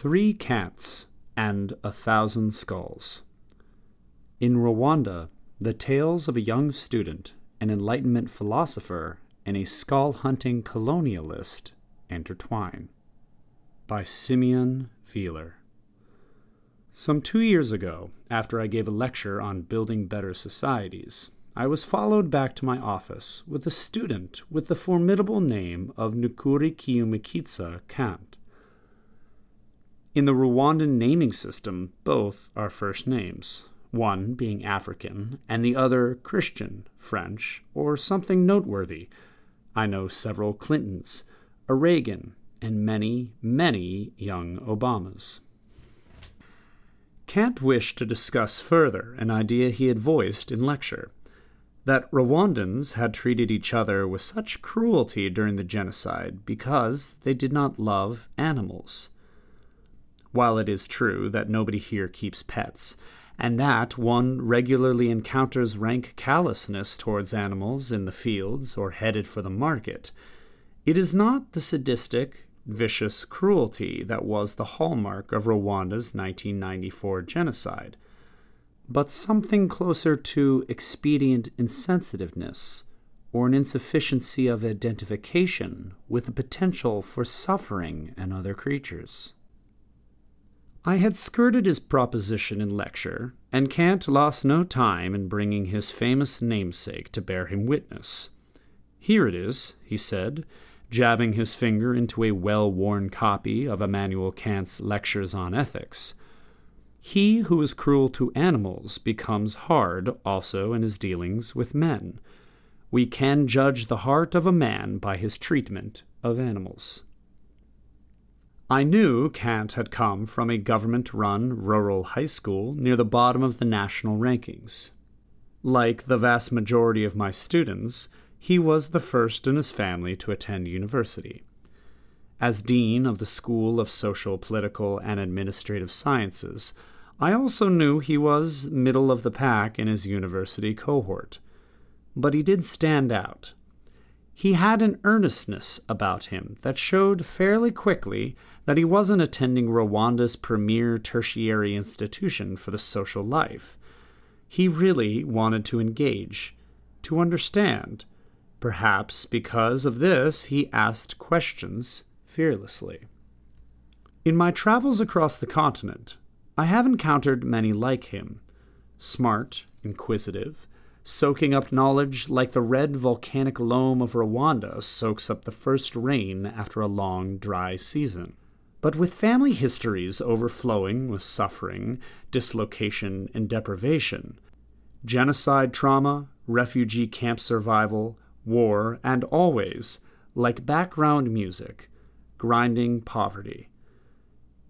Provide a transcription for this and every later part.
Three Kants and a Thousand Skulls. In Rwanda, the tales of a young student, an Enlightenment philosopher, and a skull hunting colonialist intertwine. By Simeon Wiehler. Some two years ago, after I gave a lecture on building better societies, I was followed back to my office with a student with the formidable name of Nukuri Kiyumikitsa Kant. In the Rwandan naming system, both are first names, one being African and the other Christian, French, or something noteworthy. I know several Clintons, a Reagan, and many, many young Obamas. Kant wished to discuss further an idea he had voiced in lecture that Rwandans had treated each other with such cruelty during the genocide because they did not love animals. While it is true that nobody here keeps pets, and that one regularly encounters rank callousness towards animals in the fields or headed for the market, it is not the sadistic, vicious cruelty that was the hallmark of Rwanda's 1994 genocide, but something closer to expedient insensitiveness or an insufficiency of identification with the potential for suffering in other creatures. I had skirted his proposition in lecture, and Kant lost no time in bringing his famous namesake to bear him witness. Here it is, he said, jabbing his finger into a well worn copy of Immanuel Kant's Lectures on Ethics. He who is cruel to animals becomes hard also in his dealings with men. We can judge the heart of a man by his treatment of animals. I knew Kant had come from a government run rural high school near the bottom of the national rankings. Like the vast majority of my students, he was the first in his family to attend university. As dean of the School of Social, Political, and Administrative Sciences, I also knew he was middle of the pack in his university cohort. But he did stand out. He had an earnestness about him that showed fairly quickly that he wasn't attending Rwanda's premier tertiary institution for the social life. He really wanted to engage, to understand. Perhaps because of this, he asked questions fearlessly. In my travels across the continent, I have encountered many like him smart, inquisitive, soaking up knowledge like the red volcanic loam of Rwanda soaks up the first rain after a long, dry season. But with family histories overflowing with suffering, dislocation, and deprivation, genocide trauma, refugee camp survival, war, and always, like background music, grinding poverty.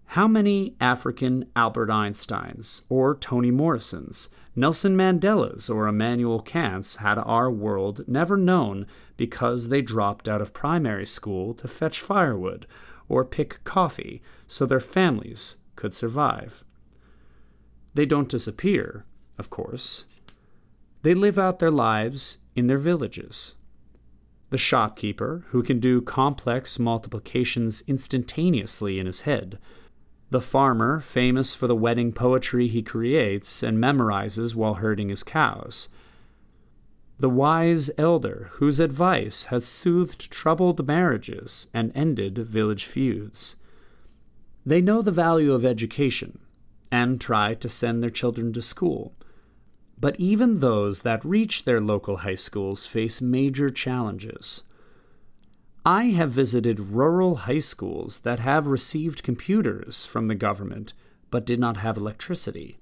How many African Albert Einsteins, or Toni Morrisons, Nelson Mandelas, or Immanuel Kants had our world never known because they dropped out of primary school to fetch firewood or pick coffee so their families could survive? They don't disappear, of course. They live out their lives in their villages. The shopkeeper, who can do complex multiplications instantaneously in his head, the farmer, famous for the wedding poetry he creates and memorizes while herding his cows. The wise elder, whose advice has soothed troubled marriages and ended village feuds. They know the value of education and try to send their children to school. But even those that reach their local high schools face major challenges. I have visited rural high schools that have received computers from the government but did not have electricity.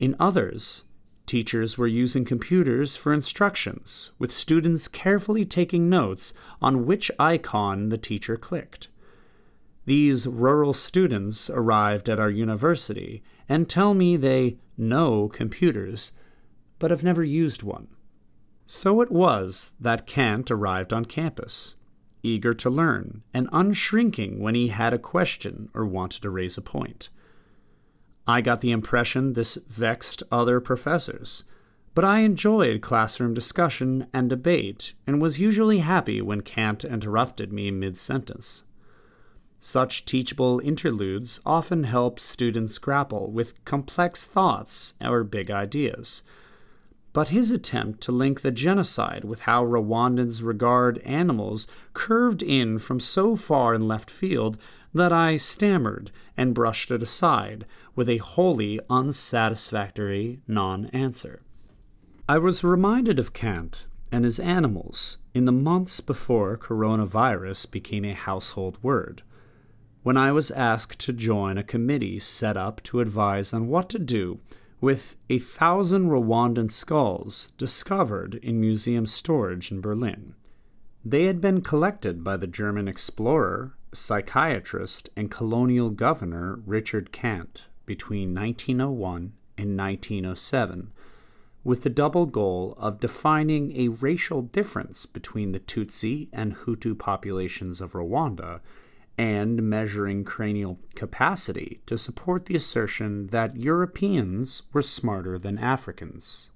In others, teachers were using computers for instructions, with students carefully taking notes on which icon the teacher clicked. These rural students arrived at our university and tell me they know computers, but have never used one. So it was that Kant arrived on campus eager to learn, and unshrinking when he had a question or wanted to raise a point. I got the impression this vexed other professors, but I enjoyed classroom discussion and debate and was usually happy when Kant interrupted me mid sentence. Such teachable interludes often help students grapple with complex thoughts or big ideas. But his attempt to link the genocide with how Rwandans regard animals curved in from so far in left field that I stammered and brushed it aside with a wholly unsatisfactory non answer. I was reminded of Kant and his animals in the months before coronavirus became a household word. When I was asked to join a committee set up to advise on what to do with a thousand Rwandan skulls discovered in museum storage in Berlin. They had been collected by the German explorer, psychiatrist, and colonial governor Richard Kandt between 1901 and 1907, with the double goal of defining a racial difference between the Tutsi and Hutu populations of Rwanda and measuring cranial capacity to support the assertion that Europeans were smarter than Africans.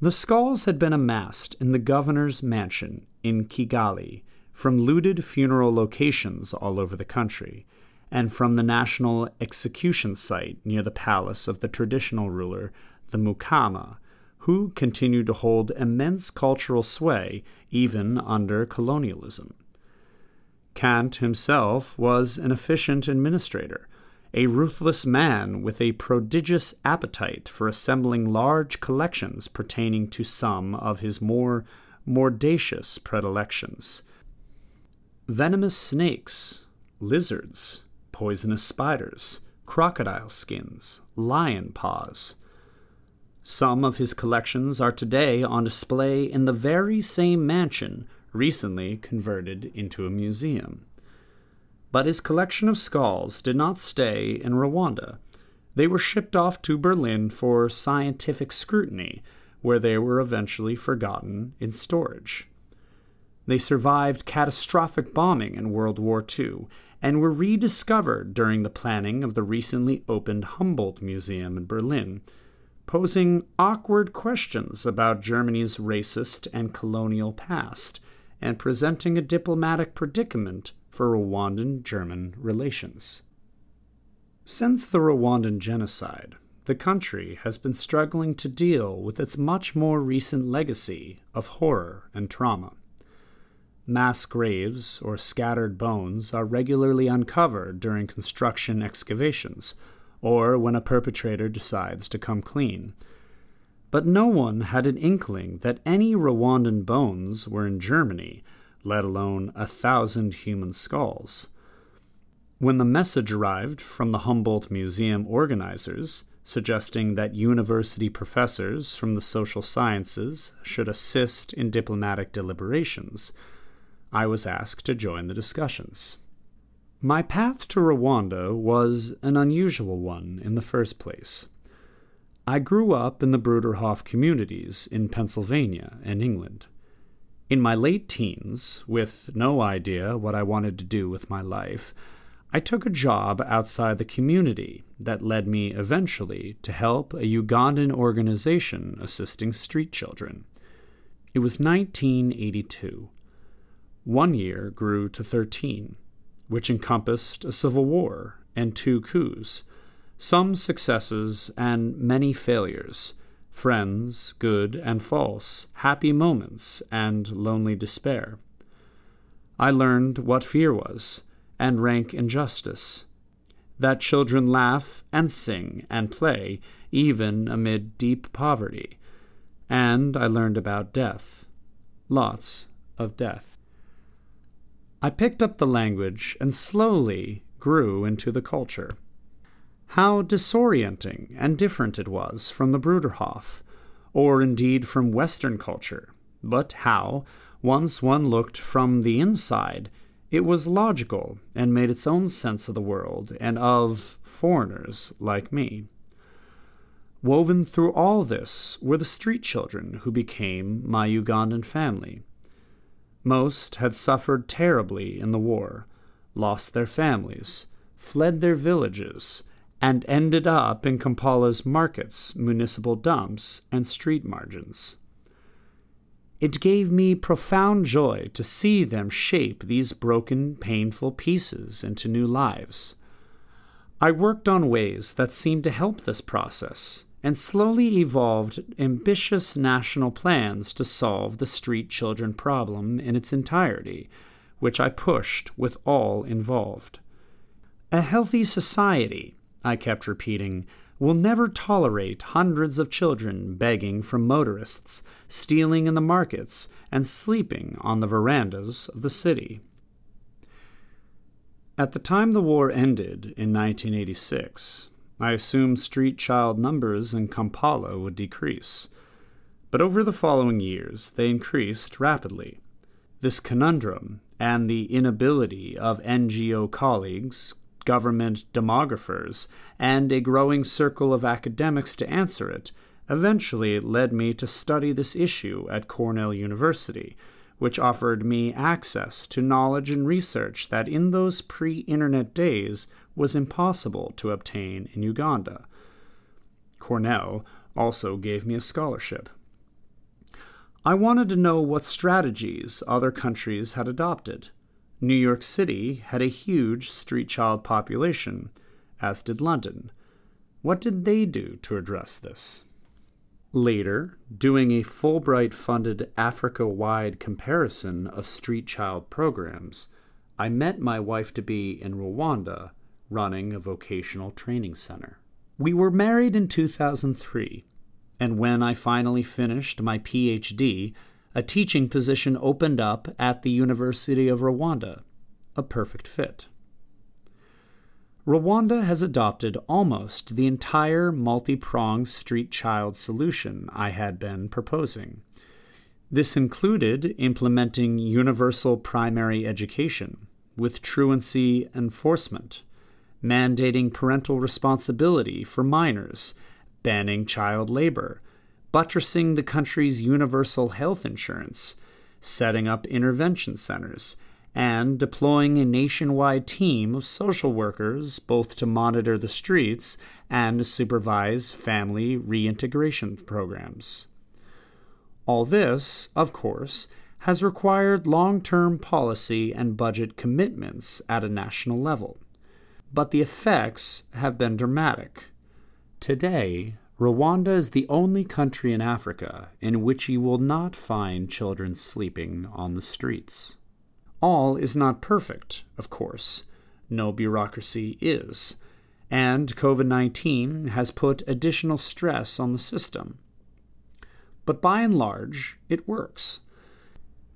The skulls had been amassed in the governor's mansion in Kigali from looted funeral locations all over the country and from the national execution site near the palace of the traditional ruler, the Mukama, who continued to hold immense cultural sway even under colonialism. Kandt himself was an efficient administrator, a ruthless man with a prodigious appetite for assembling large collections pertaining to some of his more mordacious predilections. Venomous snakes, lizards, poisonous spiders, crocodile skins, lion paws. Some of his collections are today on display in the very same mansion recently converted into a museum. But his collection of skulls did not stay in Rwanda. They were shipped off to Berlin for scientific scrutiny, where they were eventually forgotten in storage. They survived catastrophic bombing in World War II and were rediscovered during the planning of the recently opened Humboldt Museum in Berlin, posing awkward questions about Germany's racist and colonial past and presenting a diplomatic predicament for Rwandan German relations. Since the Rwandan genocide, the country has been struggling to deal with its much more recent legacy of horror and trauma. Mass graves or scattered bones are regularly uncovered during construction excavations or when a perpetrator decides to come clean but no one had an inkling that any Rwandan bones were in Germany, let alone a thousand human skulls. When the message arrived from the Humboldt Museum organizers, suggesting that university professors from the social sciences should assist in diplomatic deliberations, I was asked to join the discussions. My path to Rwanda was an unusual one in the first place. I grew up in the Bruderhof communities in Pennsylvania and England. In my late teens, with no idea what I wanted to do with my life, I took a job outside the community that led me eventually to help a Ugandan organization assisting street children. It was 1982. One year grew to 13, which encompassed a civil war and two coups some successes and many failures, friends, good and false, happy moments and lonely despair. I learned what fear was, and rank injustice, that children laugh and sing and play even amid deep poverty, and I learned about death, lots of death. I picked up the language and slowly grew into the culture how disorienting and different it was from the Bruderhof, or indeed from Western culture, but how, once one looked from the inside, it was logical and made its own sense of the world and of foreigners like me. Woven through all this were the street children who became my Ugandan family. Most had suffered terribly in the war, lost their families, fled their villages, and ended up in Kampala's markets, municipal dumps, and street margins. It gave me profound joy to see them shape these broken, painful pieces into new lives. I worked on ways that seemed to help this process and slowly evolved ambitious national plans to solve the street children problem in its entirety, which I pushed with all involved. A healthy society, I kept repeating, will never tolerate hundreds of children begging from motorists, stealing in the markets, and sleeping on the verandas of the city. At the time the war ended in 1986, I assumed street child numbers in Kampala would decrease. But over the following years, they increased rapidly. This conundrum and the inability of NGO colleagues, government demographers, and a growing circle of academics to answer it eventually led me to study this issue at Cornell University which offered me access to knowledge and research that in those pre internet days was impossible to obtain in Uganda. Cornell also gave me a scholarship. I wanted to know what strategies other countries had adopted. New York City had a huge street child population, as did London. What did they do to address this? Later, doing a Fulbright funded Africa wide comparison of street child programs, I met my wife to be in Rwanda running a vocational training center. We were married in 2003, and when I finally finished my PhD, a teaching position opened up at the University of Rwanda, a perfect fit. Rwanda has adopted almost the entire multi pronged street child solution I had been proposing. This included implementing universal primary education with truancy enforcement, mandating parental responsibility for minors, banning child labor, buttressing the country's universal health insurance, setting up intervention centers, and deploying a nationwide team of social workers both to monitor the streets and supervise family reintegration programs. All this, of course, has required long term policy and budget commitments at a national level. But the effects have been dramatic. Today, Rwanda is the only country in Africa in which you will not find children sleeping on the streets. All is not perfect, of course. No bureaucracy is. And COVID 19 has put additional stress on the system. But by and large, it works.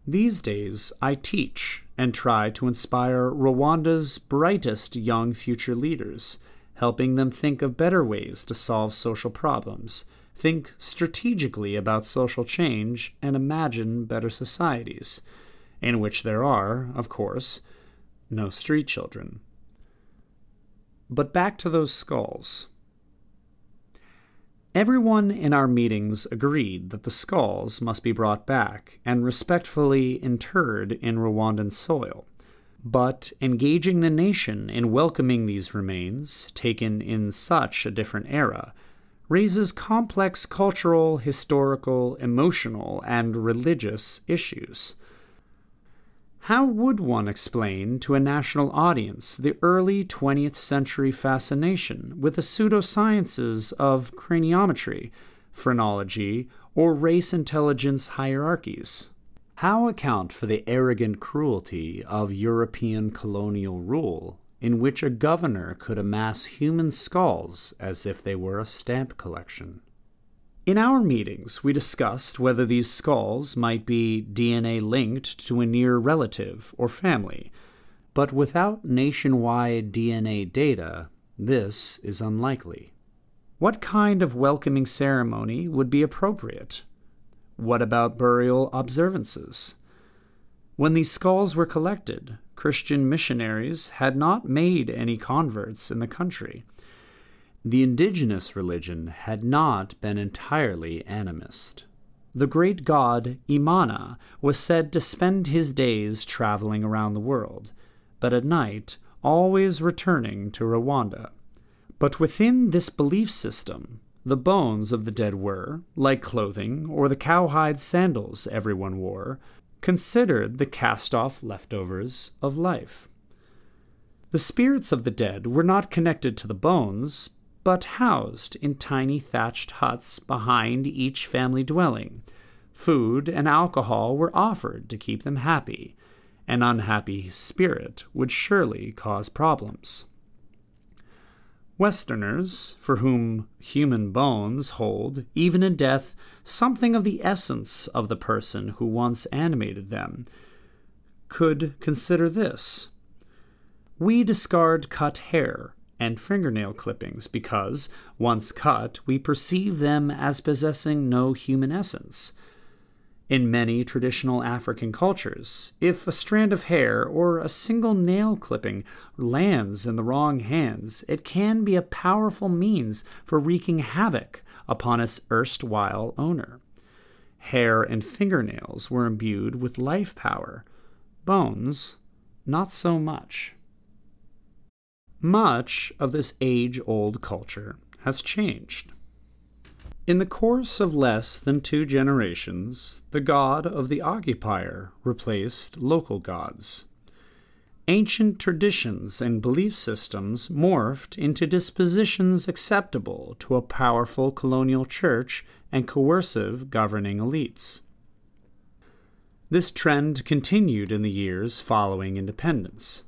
These days, I teach and try to inspire Rwanda's brightest young future leaders, helping them think of better ways to solve social problems, think strategically about social change, and imagine better societies in which there are, of course, no street children. But back to those skulls. Everyone in our meetings agreed that the skulls must be brought back and respectfully interred in Rwandan soil. But engaging the nation in welcoming these remains, taken in such a different era, raises complex cultural, historical, emotional, and religious issues. How would one explain to a national audience the early 20th century fascination with the pseudosciences of craniometry, phrenology, or race intelligence hierarchies? How account for the arrogant cruelty of European colonial rule, in which a governor could amass human skulls as if they were a stamp collection? In our meetings, we discussed whether these skulls might be DNA linked to a near relative or family, but without nationwide DNA data, this is unlikely. What kind of welcoming ceremony would be appropriate? What about burial observances? When these skulls were collected, Christian missionaries had not made any converts in the country the indigenous religion had not been entirely animist. The great god Imana was said to spend his days traveling around the world, but at night always returning to Rwanda. But within this belief system, the bones of the dead were, like clothing or the cowhide sandals everyone wore, considered the cast off leftovers of life. The spirits of the dead were not connected to the bones, but housed in tiny thatched huts behind each family dwelling. Food and alcohol were offered to keep them happy. An unhappy spirit would surely cause problems. Westerners, for whom human bones hold, even in death, something of the essence of the person who once animated them, could consider this. We discard cut hair and fingernail clippings because, once cut, we perceive them as possessing no human essence. In many traditional African cultures, if a strand of hair or a single nail clipping lands in the wrong hands, it can be a powerful means for wreaking havoc upon its erstwhile owner. Hair and fingernails were imbued with life power, bones, not so much. Much of this age old culture has changed. In the course of less than two generations, the god of the occupier replaced local gods. Ancient traditions and belief systems morphed into dispositions acceptable to a powerful colonial church and coercive governing elites. This trend continued in the years following independence.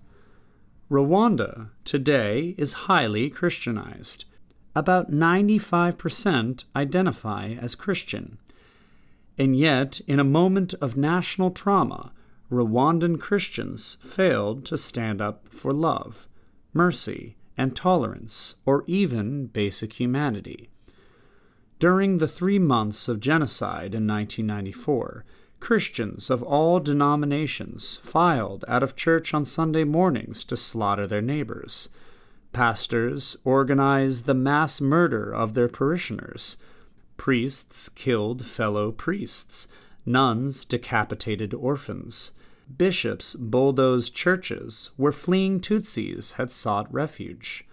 Rwanda today is highly Christianized about 95% identify as Christian. And yet, in a moment of national trauma, Rwandan Christians failed to stand up for love, mercy, and tolerance, or even basic humanity. During the three months of genocide in 1994, Christians of all denominations filed out of church on Sunday mornings to slaughter their neighbors. Pastors organized the mass murder of their parishioners. Priests killed fellow priests. Nuns decapitated orphans. Bishops bulldozed churches where fleeing Tutsis had sought refuge.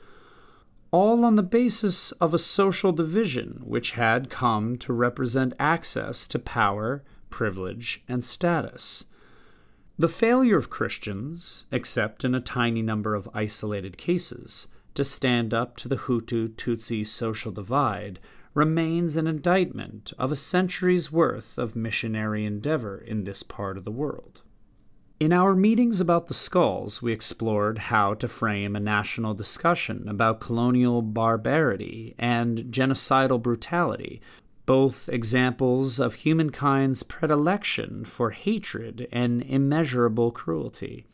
All on the basis of a social division which had come to represent access to power, privilege, and status. The failure of Christians, except in a tiny number of isolated cases, to stand up to the Hutu Tutsi social divide remains an indictment of a century's worth of missionary endeavor in this part of the world. In our meetings about the skulls, we explored how to frame a national discussion about colonial barbarity and genocidal brutality both examples of humankind's predilection for hatred and immeasurable cruelty.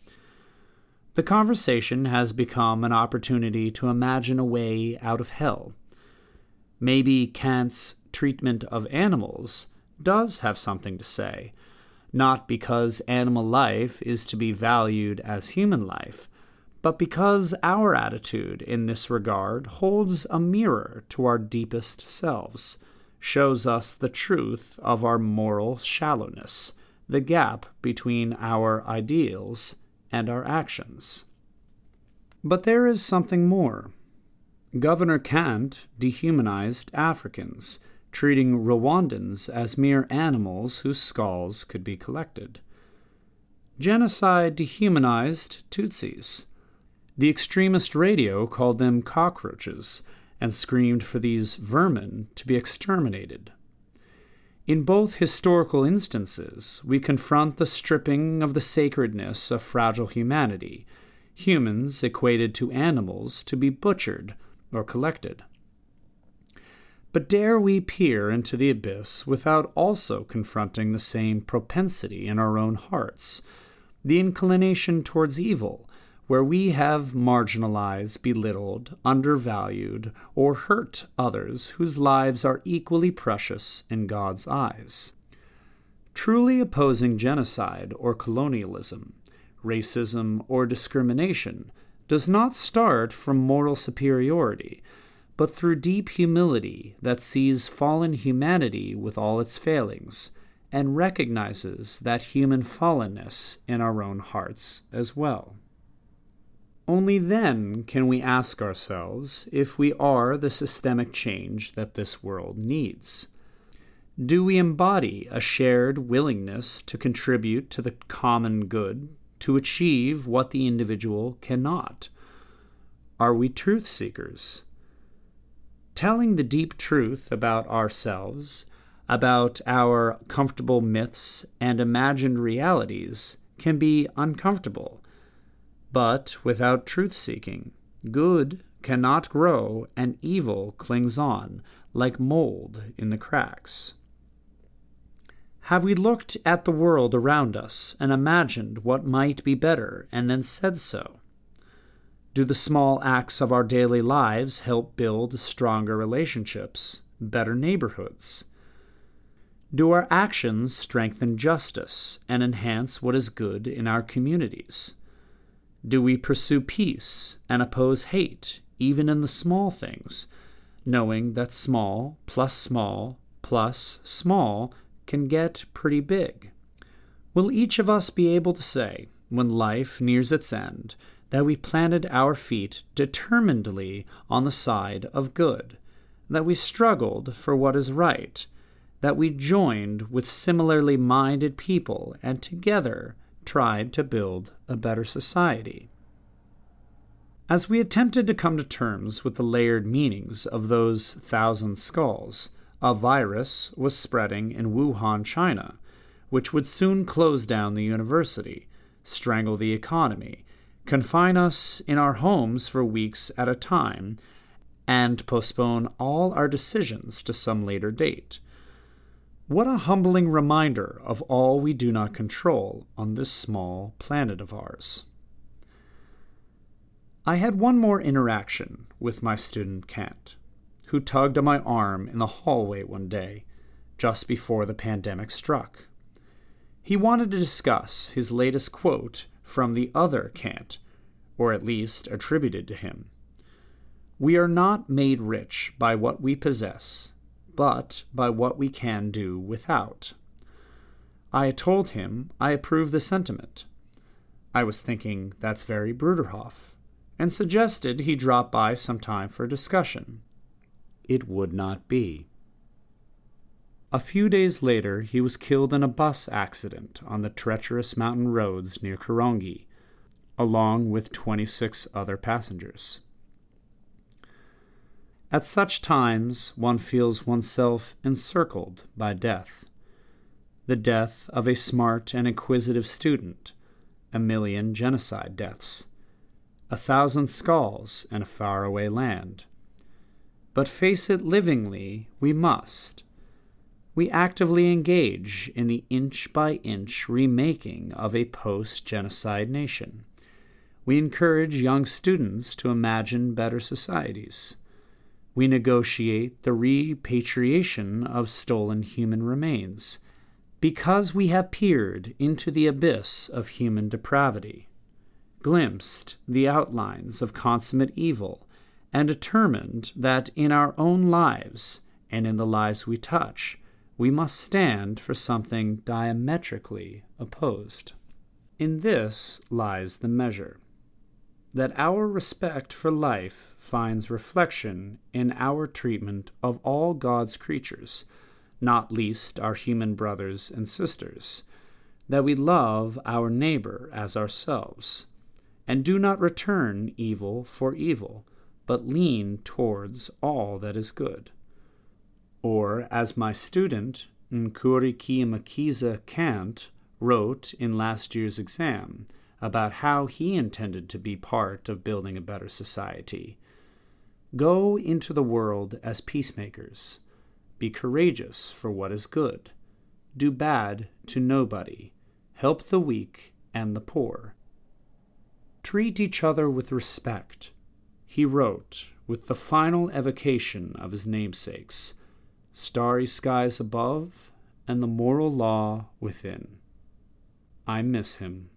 The conversation has become an opportunity to imagine a way out of hell. Maybe Kant's treatment of animals does have something to say, not because animal life is to be valued as human life, but because our attitude in this regard holds a mirror to our deepest selves shows us the truth of our moral shallowness, the gap between our ideals and our actions. But there is something more. Governor Kandt dehumanized Africans, treating Rwandans as mere animals whose skulls could be collected. Genocide dehumanized Tutsis. The extremist radio called them cockroaches and screamed for these vermin to be exterminated. In both historical instances, we confront the stripping of the sacredness of fragile humanity, humans equated to animals to be butchered or collected. But dare we peer into the abyss without also confronting the same propensity in our own hearts, the inclination towards evil, where we have marginalized, belittled, undervalued, or hurt others whose lives are equally precious in God's eyes. Truly opposing genocide or colonialism, racism or discrimination does not start from moral superiority, but through deep humility that sees fallen humanity with all its failings and recognizes that human fallenness in our own hearts as well. Only then can we ask ourselves if we are the systemic change that this world needs. Do we embody a shared willingness to contribute to the common good, to achieve what the individual cannot? Are we truth seekers? Telling the deep truth about ourselves, about our comfortable myths and imagined realities, can be uncomfortable but without truth seeking, good cannot grow and evil clings on, like mold in the cracks. Have we looked at the world around us and imagined what might be better and then said so? Do the small acts of our daily lives help build stronger relationships, better neighborhoods? Do our actions strengthen justice and enhance what is good in our communities? Do we pursue peace and oppose hate, even in the small things, knowing that small plus small plus small can get pretty big? Will each of us be able to say, when life nears its end, that we planted our feet determinedly on the side of good, that we struggled for what is right, that we joined with similarly minded people and together tried to build a better society. As we attempted to come to terms with the layered meanings of those thousand skulls, a virus was spreading in Wuhan, China, which would soon close down the university, strangle the economy, confine us in our homes for weeks at a time, and postpone all our decisions to some later date. What a humbling reminder of all we do not control on this small planet of ours. I had one more interaction with my student Kant, who tugged on my arm in the hallway one day, just before the pandemic struck. He wanted to discuss his latest quote from the other Kant, or at least attributed to him. We are not made rich by what we possess, but by what we can do without. I told him I approve the sentiment. I was thinking that's very Bruderhof, and suggested he drop by some time for discussion. It would not be. A few days later, he was killed in a bus accident on the treacherous mountain roads near Karongi, along with 26 other passengers. At such times, one feels oneself encircled by death. The death of a smart and inquisitive student, a million genocide deaths, a thousand skulls in a faraway land. But face it livingly, we must. We actively engage in the inch by inch remaking of a post genocide nation. We encourage young students to imagine better societies we negotiate the repatriation of stolen human remains, because we have peered into the abyss of human depravity, glimpsed the outlines of consummate evil, and determined that in our own lives and in the lives we touch, we must stand for something diametrically opposed. In this lies the measure that our respect for life finds reflection in our treatment of all God's creatures, not least our human brothers and sisters, that we love our neighbor as ourselves, and do not return evil for evil, but lean towards all that is good. Or, as my student, Nkuriki Makiza Kant, wrote in last year's exam, about how he intended to be part of building a better society. Go into the world as peacemakers. Be courageous for what is good. Do bad to nobody. Help the weak and the poor. Treat each other with respect. He wrote, with the final evocation of his namesakes starry skies above and the moral law within. I miss him.